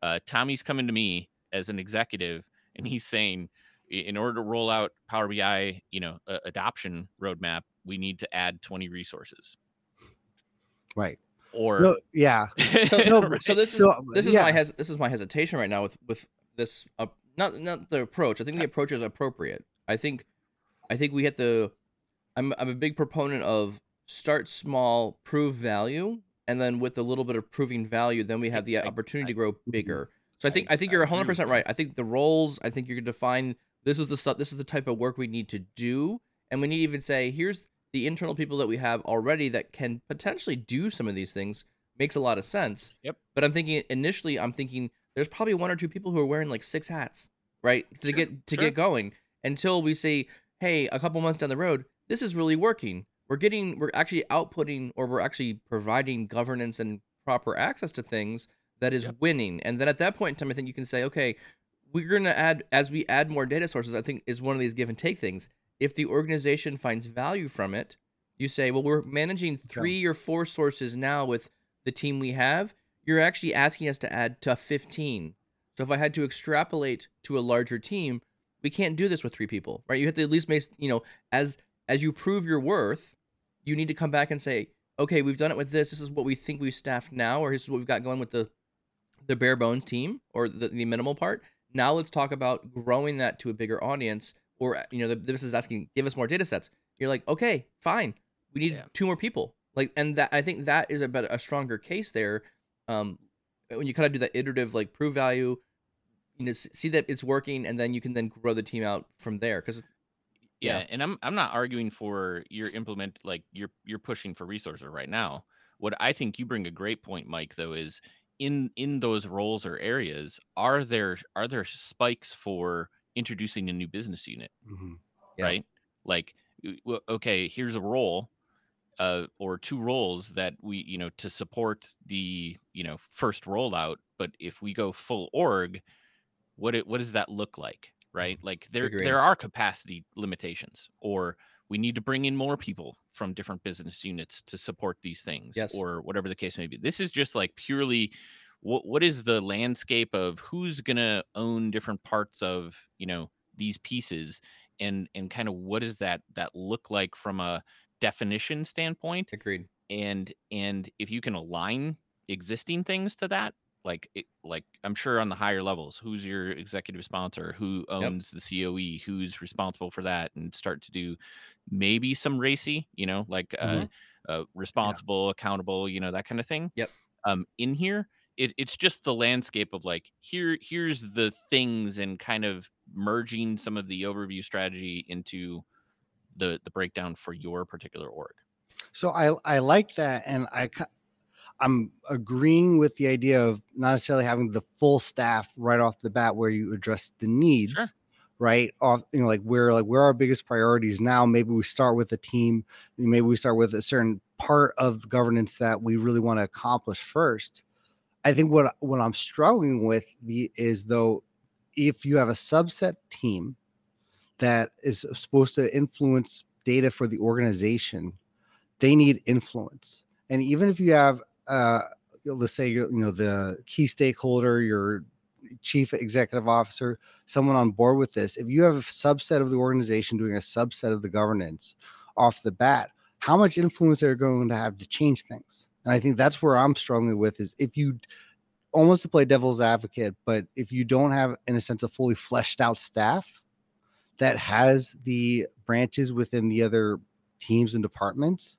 Uh, Tommy's coming to me as an executive, and he's saying, in order to roll out Power BI, you know, a- adoption roadmap, we need to add 20 resources. Right. Or No, yeah. so, No, right? so this is So, this is yeah. my hes- this is my hesitation right now with with this uh, not not the approach. I think the approach is appropriate. I think I think we have to. I'm I'm a big proponent of start small, prove value, and then with a little bit of proving value, then we have the I- I- opportunity I- to grow bigger. So I think I- I, think you're 100 percent right. I think the roles. I think you're gonna define this is the stuff. This is the type of work we need to do, and we need to even say here's the internal people that we have already that can potentially do some of these things. Makes a lot of sense. Yep. But I'm thinking initially, I'm thinking there's probably one or two people who are wearing like six hats, right? To Sure, get to sure. get going until we say, hey, a couple months down the road, this is really working. We're getting, we're actually outputting, or we're actually providing governance and proper access to things that is Yep. winning. And then at that point in time, I think you can say, okay, we're going to add, as we add more data sources, I think is one of these give and take things. If the organization finds value from it, you say, well, we're managing three or four sources now with the team we have. You're actually asking us to add to 15. So if I had to extrapolate to a larger team, we can't do this with three people, right? You have to at least make, you know, as as you prove your worth, you need to come back and say, okay, we've done it with this. This is what we think we've staffed now, or this is what we've got going with the the bare bones team or the, the minimal part. Now let's talk about growing that to a bigger audience. Or you know, the, this is asking, give us more data sets. You're like, okay, fine. We need Yeah. two more people. Like, and that I think that is a better, a stronger case there. Um, when you kind of do that iterative, like prove value, you know, see that it's working, and then you can then grow the team out from there. Because yeah, Yeah. and i'm i'm not arguing for your implement like you're you're pushing for resources right now what i think you bring a great point mike though is in in those roles or areas are there are there spikes for introducing a new business unit Mhm. Yeah. right like okay here's a role uh, or two roles that we you know to support the you know first rollout but if we go full org what it what does that look like right like there Agreed. there are capacity limitations or we need to bring in more people from different business units to support these things Yes. or whatever the case may be this is just like purely what what is the landscape of who's going to own different parts of you know these pieces and and kind of what does that that look like from a definition standpoint? Agreed. and and if you can align existing things to that like it, like i'm sure on the higher levels who's your executive sponsor? Who owns the coe who's responsible for that? And start to do maybe some RACI you know like uh, uh responsible accountable you know that kind of thing. Yep. um in here it, it's just the landscape of like here here's the things and kind of merging some of the overview strategy into the the breakdown for your particular org So I I like that, and I I'm agreeing with the idea of not necessarily having the full staff right off the bat where you address the needs. Sure. Right off, you know, like where like where are our biggest priorities now? Maybe we start with a team. Maybe we start with a certain part of governance that we really want to accomplish first. I think what what I'm struggling with the is though, if you have a subset team that is supposed to influence data for the organization, they need influence. And even if you have, uh, let's say, you know, the key stakeholder, your chief executive officer, someone on board with this, if you have a subset of the organization doing a subset of the governance off the bat, how much influence are you going to have to change things? And I think that's where I'm struggling with is if you almost to play devil's advocate, but if you don't have, in a sense, a fully fleshed out staff that has the branches within the other teams and departments,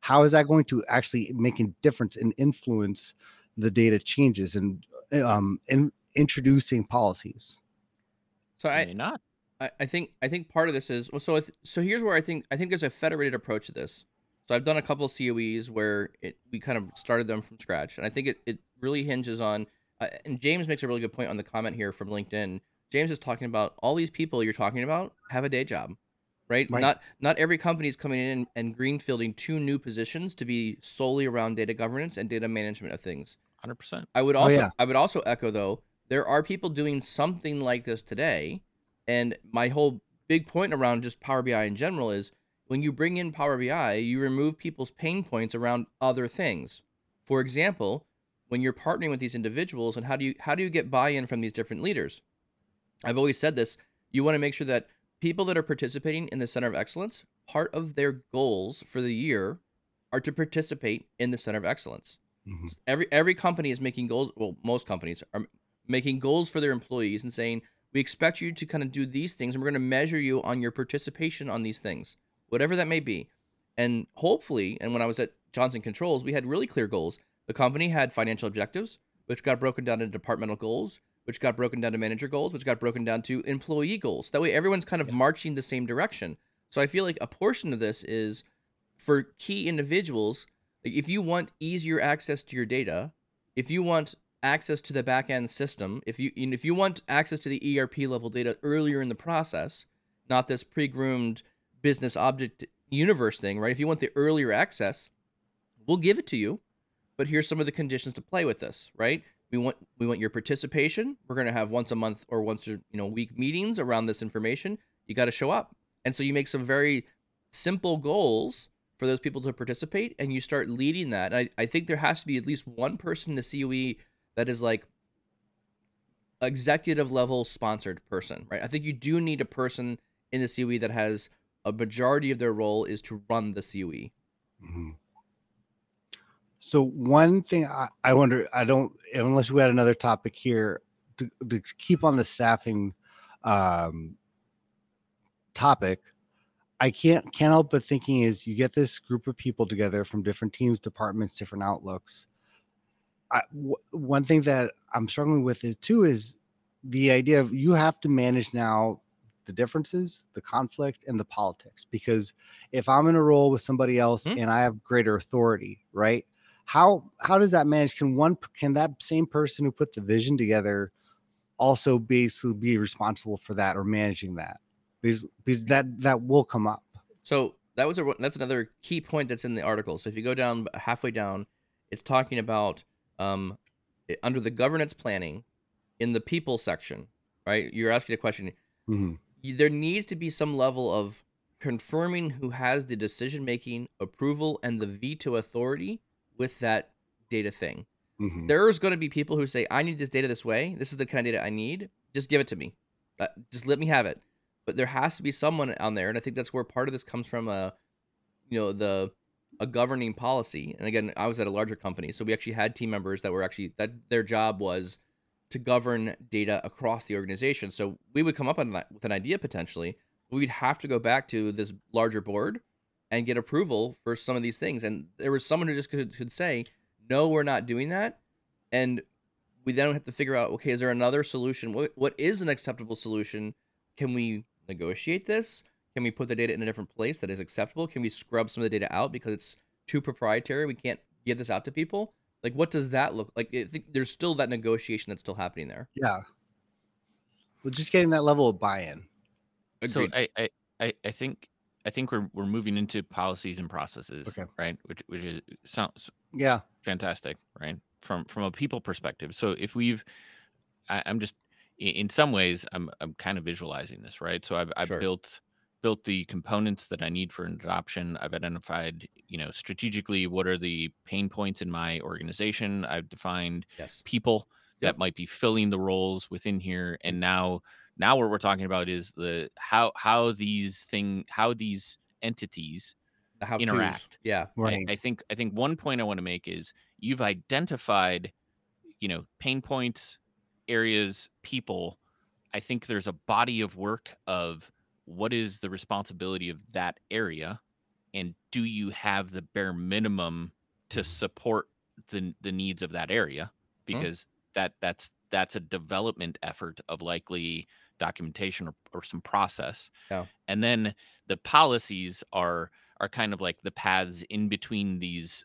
how is that going to actually make a difference and influence the data changes and um in introducing policies? So I, may not I, I think I think part of this is well, so I so here's where I think I think there's a federated approach to this. So I've done a couple COEs where it we kind of started them from scratch, and I think it, it really hinges on. Uh, and James makes a really good point on the comment here from LinkedIn. James is talking about all these people you're talking about have a day job, right? Right. Not not every company is coming in and greenfielding two new positions to be solely around data governance and data management of things. 100% I would Oh, also yeah. I would also echo though there are people doing something like this today, and my whole big point around just Power BI in general is when you bring in Power BI, you remove people's pain points around other things. For example, when you're partnering with these individuals, and how do you how do you get buy-in from these different leaders? I've always said this. You want to make sure that people that are participating in the Center of Excellence, part of their goals for the year are to participate in the Center of Excellence Mhm. every every company is making goals well most companies are making goals for their employees and saying we expect you to kind of do these things and we're going to measure you on your participation on these things whatever that may be. And hopefully and when i was at johnson controls we had really clear goals. The company had financial objectives which got broken down into departmental goals which got broken down to manager goals which got broken down to employee goals. That way everyone's kind of marching the same direction. So i feel like a portion of this is for key individuals if you want easier access to your data, if you want access to the back end system, if you if you want access to the ERP level data earlier in the process, not this pre-groomed business object universe thing, right? If you want the earlier access, we'll give it to you, but here's some of the conditions to play with this, right? we want we want your participation. We're going to have once a month or once a you know week meetings around this information. You got to show up, and so you make some very simple goals for those people to participate, and you start leading that. And I, I think there has to be at least one person in the COE that is like executive level sponsored person, right? I think you do need a person in the COE that has a majority of their role is to run the COE. Mhm. So one thing I, I wonder, I don't unless we had another topic here to, to keep on the staffing um, topic. I can't can't help but thinking is you get this group of people together from different teams, departments, different outlooks. I, w- one thing that I'm struggling with it too is the idea of you have to manage now the differences, the conflict, and the politics. Because if I'm in a role with somebody else Mhm. and I have greater authority, right? How how does that manage? Can one can that same person who put the vision together also basically be responsible for that or managing that? Because because that that will come up. So that was a that's another key point that's in the article. So if you go down halfway down, it's talking about um, under the governance planning in the people section, right? You're asking a question. Mhm. There needs to be some level of confirming who has the decision making approval and the veto authority with that data thing. Mhm. There's going to be people who say, "I need this data this way. This is the kind of data I need. Just give it to me. Uh, just let me have it." But there has to be someone on there, and I think that's where part of this comes from. Uh, you know, the a governing policy. And again, I was at a larger company, so we actually had team members that were actually that their job was to govern data across the organization. So we would come up with an idea potentially. We'd have to go back to this larger board and get approval for some of these things. And there was someone who just could, could say, no, we're not doing that. And we then have to figure out, okay, is there another solution? What, what is an acceptable solution? Can we negotiate this? Can we put the data in a different place that is acceptable? Can we scrub some of the data out because it's too proprietary? We can't give this out to people. Like, what does that look like? I think there's still that negotiation that's still happening there. Yeah. Well, just getting that level of buy-in. So Agreed. I, I, I, I think I think we're we're moving into policies and processes, Okay. right? Which which is sounds Yeah. fantastic, right? From from a people perspective. So if we've, I, I'm just in some ways I'm I'm kind of visualizing this, right? So I've I've Sure. built built the components that I need for an adoption. I've identified, you know, strategically what are the pain points in my organization. I've defined yes. people Yep. that might be filling the roles within here mm. and now now what we're talking about is the how how these thing how these entities The how interact. Yeah. I- Right. I, think I think one point I want to make is you've identified, you know, pain points, areas, people. I think there's a body of work of what is the responsibility of that area, and do you have the bare minimum to support the the needs of that area? Mm. Because that that's that's a development effort of likely documentation or, or some process. Yeah. And then the policies are are kind of like the paths in between these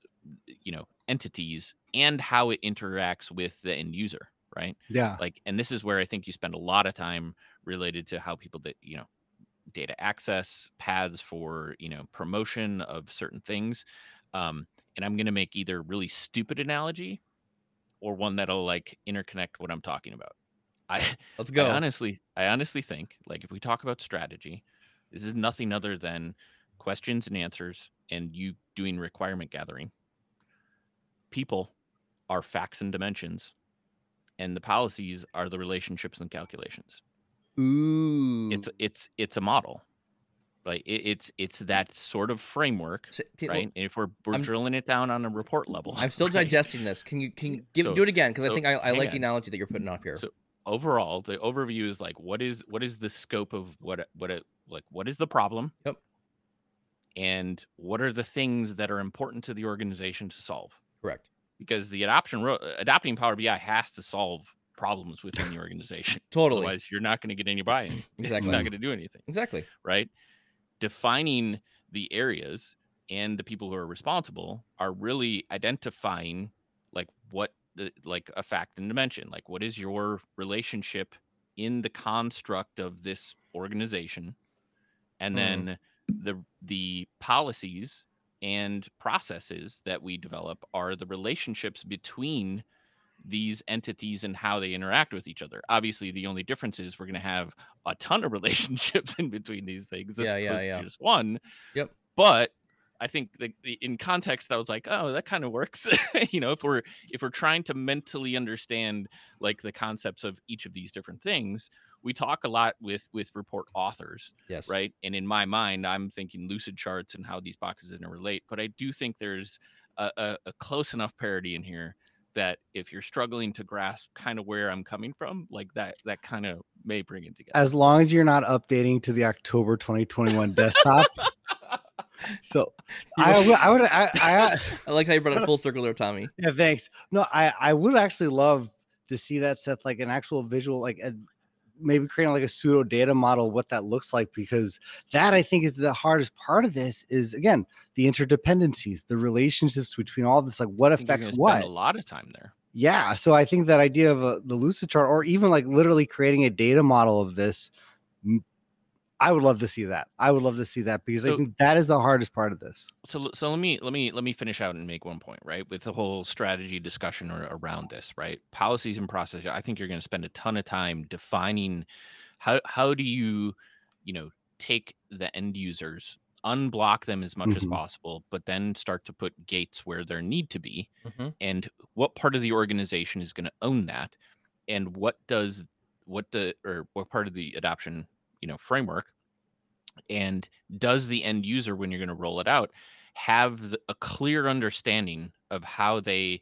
you know entities and how it interacts with the end user right Yeah. like and this is where i think you spend a lot of time related to how people that you know data access paths for you know promotion of certain things um and i'm going to make either really stupid analogy or one that'll like interconnect what i'm talking about i Let's I go. honestly, I honestly think like if we talk about strategy, this is nothing other than questions and answers and you doing requirement gathering. People are facts and dimensions, and the policies are the relationships and calculations. Ooh. It's it's it's a model. Like it, it's it's that sort of framework, S- t- right? And if we're we're I'm- drilling it down on a report level, I'm still right? digesting this. Can you can you give So- do it again? Because I think I, I like the analogy that you're putting up here. So overall, the overview is like what is what is the scope of what what it like what is the problem? Yep. And what are the things that are important to the organization to solve? Correct. Because the adoption adopting Power BI has to solve problems within the organization. Totally. Otherwise, you're not going to get any buy-in. Exactly. It's not going to do anything, Exactly. right? Defining the areas and the people who are responsible are really identifying like what like a fact and dimension like what is your relationship in the construct of this organization and Hmm. then the the policies and processes that we develop are the relationships between these entities and how they interact with each other. Obviously, the only difference is we're going to have a ton of relationships in between these things. as Yeah, yeah, yeah. Just one. Yep. But I think the, the, in context, I was like, oh, that kind of works. you know, if we're if we're trying to mentally understand like the concepts of each of these different things, we talk a lot with with report authors Yes. right? And in my mind, I'm thinking Lucidcharts and how these boxes interrelate. But I do think there's a, a, a close enough parity in here that if you're struggling to grasp kind of where I'm coming from, like that, that kind of may bring it together. As long as you're not updating to the October 2021 desktop. So I would, I would, I, I, I like how you brought it full circle there, Tommy. yeah, thanks. No, I, I would actually love to see that set like an actual visual, like a, maybe creating like a pseudo data model, what that looks like, because that I think is the hardest part of this is again the interdependencies, the relationships between all this, like what affects what. a lot of time there. Yeah, so I think that idea of a, the Lucidchart, or even like literally creating a data model of this, I would love to see that. I would love to see that because I think that is the hardest part of this. So, so let me let me let me finish out and make one point, right? With the whole strategy discussion ar- around this, right? Policies and process. I think you're going to spend a ton of time defining how how do you, you know, take the end users, unblock them as much as Mhm. possible, but then start to put gates where there need to be, Mhm. and what part of the organization is going to own that, and what does what the or what part of the adoption, you know, framework and does the end user when you're going to roll it out have the, a clear understanding of how they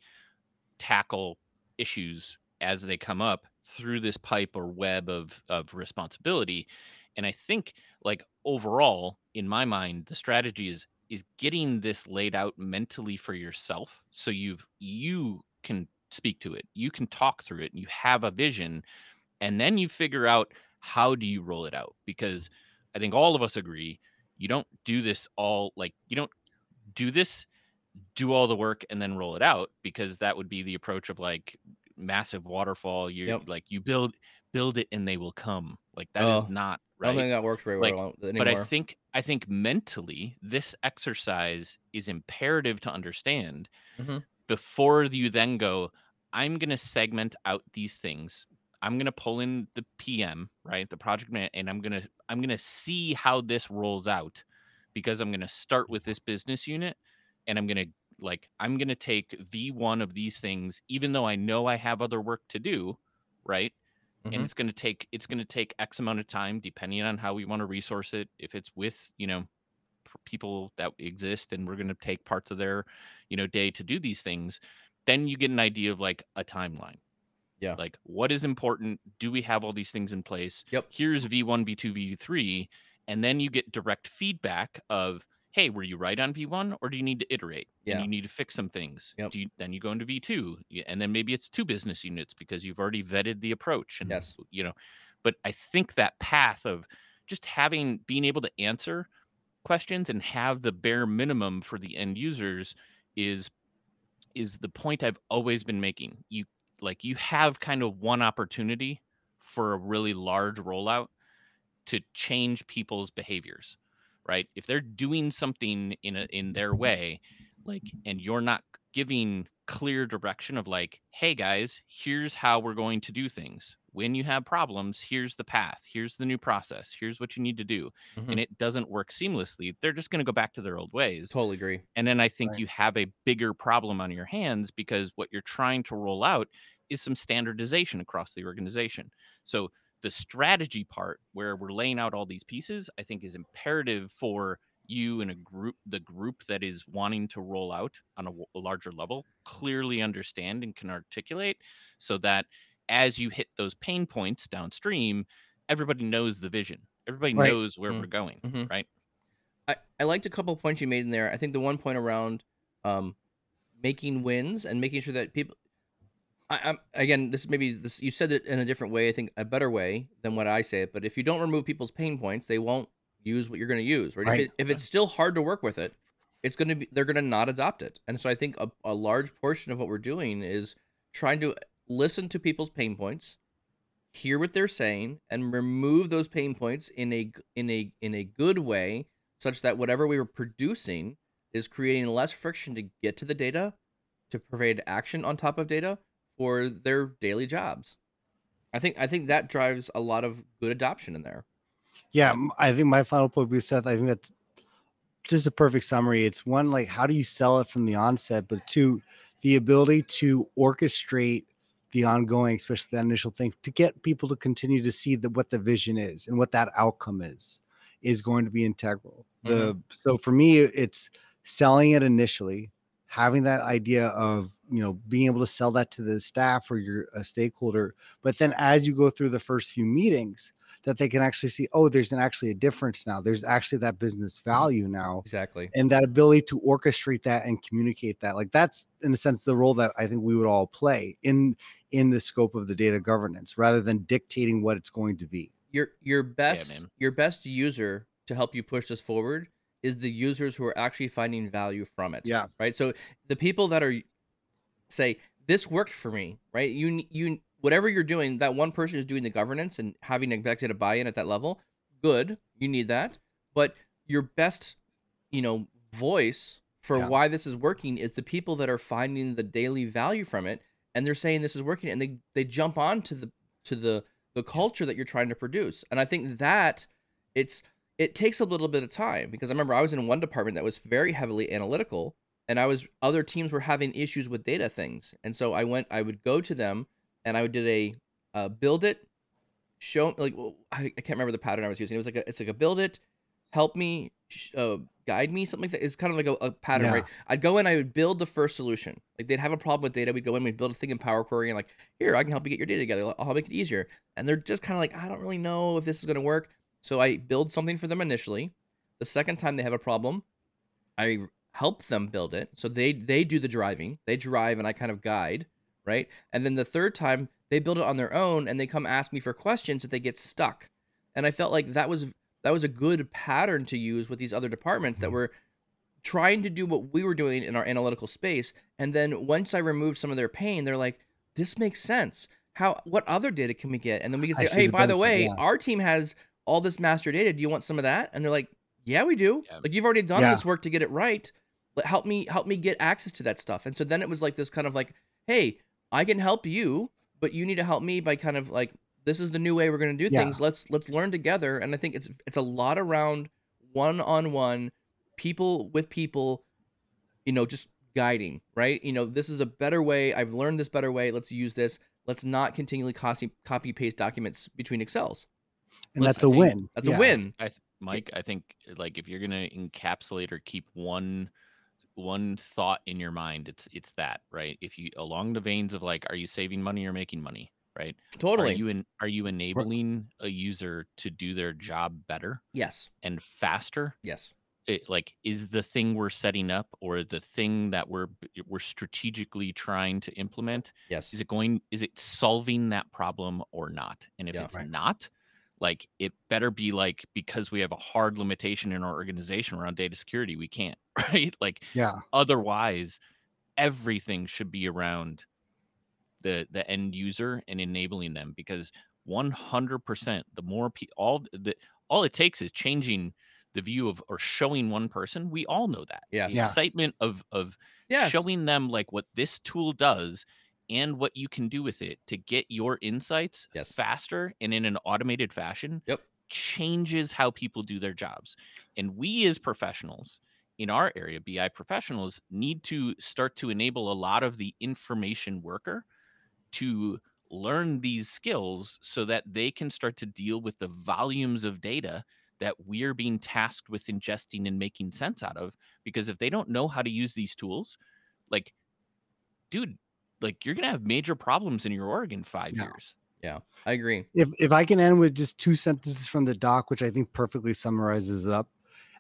tackle issues as they come up through this pipe or web of of responsibility and i think like overall in my mind the strategy is is getting this laid out mentally for yourself so you've you can speak to it you can talk through it and you have a vision and then you figure out how do you roll it out because i think all of us agree you don't do this all like you don't do this do all the work and then roll it out because that would be the approach of like massive waterfall you Yep. like you build build it and they will come like that is Oh, not I don't think that works very Like, well anymore. but i think i think mentally this exercise is imperative to understand Mhm. before you then go i'm going to segment out these things i'm going to pull in the pm right the project man and i'm going to i'm going to see how this rolls out because i'm going to start with this business unit and i'm going to like i'm going to take v1 of these things even though i know i have other work to do right Mhm. and it's going to take it's going to take x amount of time depending on how we want to resource it if it's with you know people that exist and we're going to take parts of their you know day to do these things then you get an idea of like a timeline Yeah. like what is important do we have all these things in place Yep. here's v1 v2 v3 and then you get direct feedback of hey were you right on v1 or do you need to iterate Yeah. and you need to fix some things Yep. do you, then you go into v2 and then maybe it's two business units because you've already vetted the approach and Yes. you know but i think that path of just having being able to answer questions and have the bare minimum for the end users is is the point i've always been making you like you have kind of one opportunity for a really large rollout to change people's behaviors right if they're doing something in a in their way like and you're not giving clear direction of like hey guys here's how we're going to do things when you have problems here's the path here's the new process here's what you need to do Mhm. and it doesn't work seamlessly they're just going to go back to their old ways totally agree. and then I think Right. you have a bigger problem on your hands because what you're trying to roll out is some standardization across the organization. So the strategy part where we're laying out all these pieces, I think is imperative for you and a group the group that is wanting to roll out on a, w- a larger level clearly understand and can articulate so that as you hit those pain points downstream everybody knows the vision everybody Right. knows where Mm. we're going Mhm. right I, I liked a couple points you made in there. I think the one point around um, making wins and making sure that people. I, I'm again. This maybe this you said it in a different way. I think a better way than what I say it. But if you don't remove people's pain points, they won't use what you're going to use. Right. Right. If, it, if it's still hard to work with it, it's going to be they're going to not adopt it. And so I think a, a large portion of what we're doing is trying to listen to people's pain points, hear what they're saying, and remove those pain points in a in a in a good way such that whatever we were producing is creating less friction to get to the data, to provide action on top of data for their daily jobs. I think I think that drives a lot of good adoption in there. Yeah, I think my final point would be Seth. I think that's just a perfect summary. It's one like how do you sell it from the onset, but two, the ability to orchestrate the ongoing, especially that initial thing, to get people to continue to see that what the vision is and what that outcome is, is going to be integral. The mm-hmm. so for me, it's selling it initially, having that idea of you know being able to sell that to the staff or your a stakeholder, but then as you go through the first few meetings that they can actually see oh there's an actually a difference now there's actually that business mm-hmm. value now Exactly. and that ability to orchestrate that and communicate that like that's in a sense the role that i think we would all play in in the scope of the data governance rather than dictating what it's going to be Your your best man. your best user to help you push this forward is the users who are actually finding value from it. yeah right? So the people that are say this worked for me, right? You you whatever you're doing, that one person is doing the governance and having executive buy-in at that level. Good, you need that, but your best, you know, voice for Yeah. why this is working is the people that are finding the daily value from it, and they're saying this is working, and they they jump on to the to the the culture that you're trying to produce, and I think that it's it takes a little bit of time because I remember I was in one department that was very heavily analytical and I was other teams were having issues with data things. And so I went I would go to them and I would did a uh, build it show like well, I, I can't remember the pattern I was using. It was like a, it's like a build it, help me, sh- uh, guide me, something like that. It's kind of like a, a pattern, Yeah. right? I'd go in, I would build the first solution. Like they'd have a problem with data, we'd go in, we'd build a thing in Power Query, and like, here, I can help you get your data together. I'll make it easier. And they're just kind of like, I don't really know if this is going to work. So I build something for them initially. The second time they have a problem, I help them build it. So they they do the driving. They drive and I kind of guide, right? And then the third time they build it on their own and they come ask me for questions if they get stuck. And I felt like that was that was a good pattern to use with these other departments that Mhm. were trying to do what we were doing in our analytical space. And then once I removed some of their pain, they're like, this makes sense. How what other data can we get? And then we can say, hey, the by the way, yeah. our team has all this master data. Do you want some of that? And they're like, yeah, we do. Yeah. Like you've already done Yeah. this work to get it right. Let help me help me get access to that stuff. And so then it was like this kind of like, hey, I can help you, but you need to help me by kind of like this is the new way we're going to do Yeah. things. Let's let's learn together. And I think it's it's a lot around one on one, people with people, you know, just guiding, right? You know, this is a better way. I've learned this better way. Let's use this. Let's not continually copy copy paste documents between Excels. and Let's- that's a think win That's Yeah. a win. I th- Mike, I think like if you're gonna encapsulate or keep one one thought in your mind, it's it's that right. If you along the veins of like, are you saving money or making money, right? Totally. Are you in, are you enabling a user to do their job better yes. and faster? Yes. It, like is the thing we're setting up or the thing that we're we're strategically trying to implement Yes. is it going is it solving that problem or not and if Yeah. it's Right. not like it better be like because we have a hard limitation in our organization around data security we can't right like yeah otherwise everything should be around the the end user and enabling them because 100% the more pe- all the all it takes is changing the view of or showing one person we all know that Yes. the Yeah. excitement of of Yes. showing them like what this tool does and what you can do with it to get your insights Yes. faster and in an automated fashion Yep. changes how people do their jobs and we as professionals in our area bi professionals need to start to enable a lot of the information worker to learn these skills so that they can start to deal with the volumes of data that we're being tasked with ingesting and making sense out of because if they don't know how to use these tools like dude like you're gonna have major problems in your org in five Yeah. years Yeah. I agree. if if I can end with just two sentences from the doc, which I think perfectly summarizes up,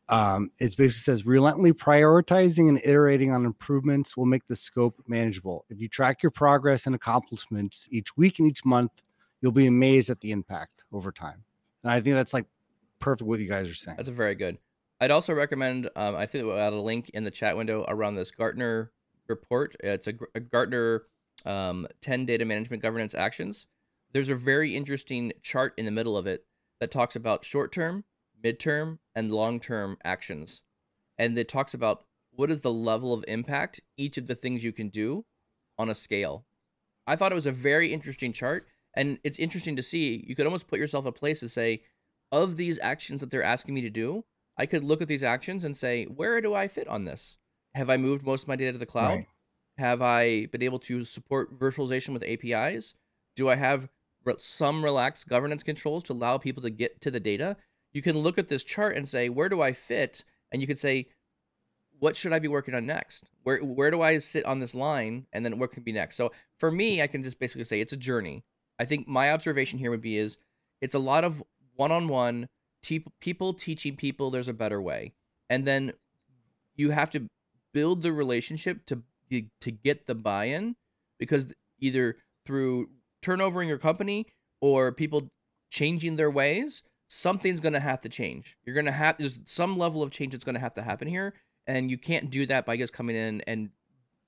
um, it basically says relentlessly prioritizing and iterating on improvements will make the scope manageable. If you track your progress and accomplishments each week and each month, you'll be amazed at the impact over time. And I think that's like perfect what you guys are saying. That's a very good. I'd also recommend. Um, I think we'll add a link in the chat window around this Gartner report. It's a, a Gartner um, 10 data management governance actions. There's a very interesting chart in the middle of it that talks about short term, midterm, and long term actions. And it talks about what is the level of impact each of the things you can do on a scale. I thought it was a very interesting chart, and it's interesting to see. You could almost put yourself a place to say, of these actions that they're asking me to do, I could look at these actions and say, where do I fit on this? Have I moved most of my data to the cloud? Right. Have I been able to support virtualization with APIs? Do I have re- some relaxed governance controls to allow people to get to the data? You can look at this chart and say, where do I fit? And you could say, what should I be working on next? Where where do I sit on this line, and then what can be next? So for me, I can just basically say it's a journey. I think my observation here would be is it's a lot of one-on-one te- people teaching people there's a better way, and then you have to build the relationship to to get the buy-in because either through turnover in your company or people changing their ways something's going to have to change. You're going to have there's some level of change that's going to have to happen here and you can't do that by just coming in and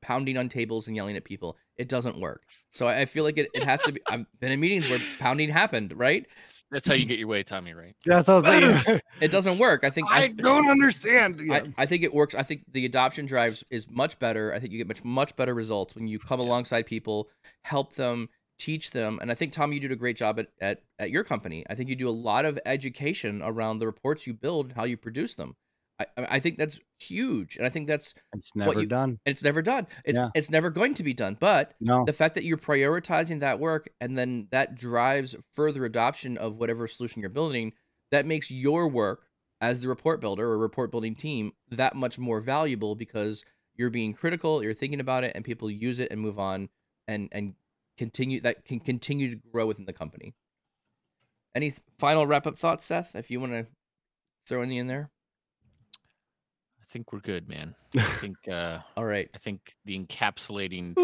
pounding on tables and yelling at people it doesn't work so i I feel like it, it has to be i've been in meetings where pounding happened right That's how you get your way, Tommy. Right? That's all. I it doesn't work i think I don't understand. Yeah. I, I think it works. I think the adoption drives is much better. I think you get much much better results when you come alongside people, help them, teach them. And I think Tommy, you did a great job at, at at your company. I think you do a lot of education around the reports you build, how you produce them. I I think that's huge, and I think that's it's never you- done. it's never done. It's Yeah. it's never going to be done. But No. the fact that you're prioritizing that work and then that drives further adoption of whatever solution you're building that makes your work as the report builder or report building team that much more valuable because you're being critical you're thinking about it and people use it and move on and and continue that can continue to grow within the company any final wrap up thoughts seth if you want to throw any in there think we're good, man. I think uh, all right I think the encapsulating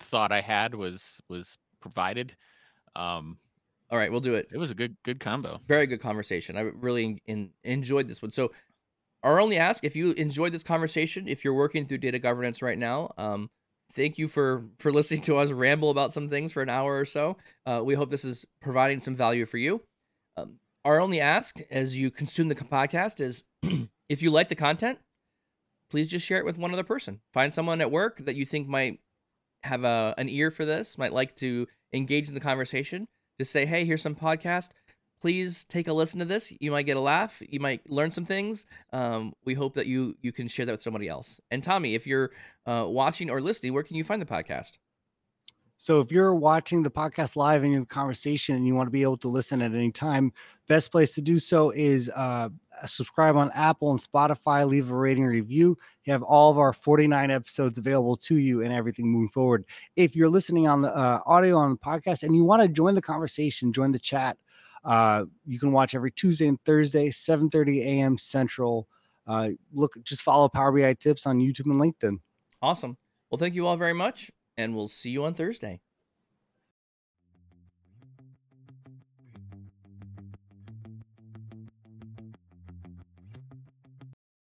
thought I had was was provided. Um, all right we'll do it it was a good good combo. very good conversation. I really en- enjoyed this one. So, our only ask if you enjoyed this conversation, if you're working through data governance right now, um, thank you for for listening to us ramble about some things for an hour or so. Uh, we hope this is providing some value for you. Um, our only ask as you consume the podcast is if you like the content, please just share it with one other person. Find someone at work that you think might have a, an ear for this, might like to engage in the conversation. Just say, hey, here's some podcast please take a listen to this. You might get a laugh. You might learn some things. Um, we hope that you you can share that with somebody else. And Tommy, if you're uh, watching or listening, where can you find the podcast? So if you're watching the podcast live and in the conversation and you want to be able to listen at any time, best place to do so is uh, subscribe on Apple and Spotify, leave a rating review. You have all of our 49 episodes available to you and everything moving forward. If you're listening on the uh, audio on the podcast and you want to join the conversation, join the chat, uh, you can watch every Tuesday and Thursday, 7:30 a.m. Central. Uh, look, just follow Power BI tips on YouTube and LinkedIn. Awesome. Well, thank you all very much, and we'll see you on Thursday.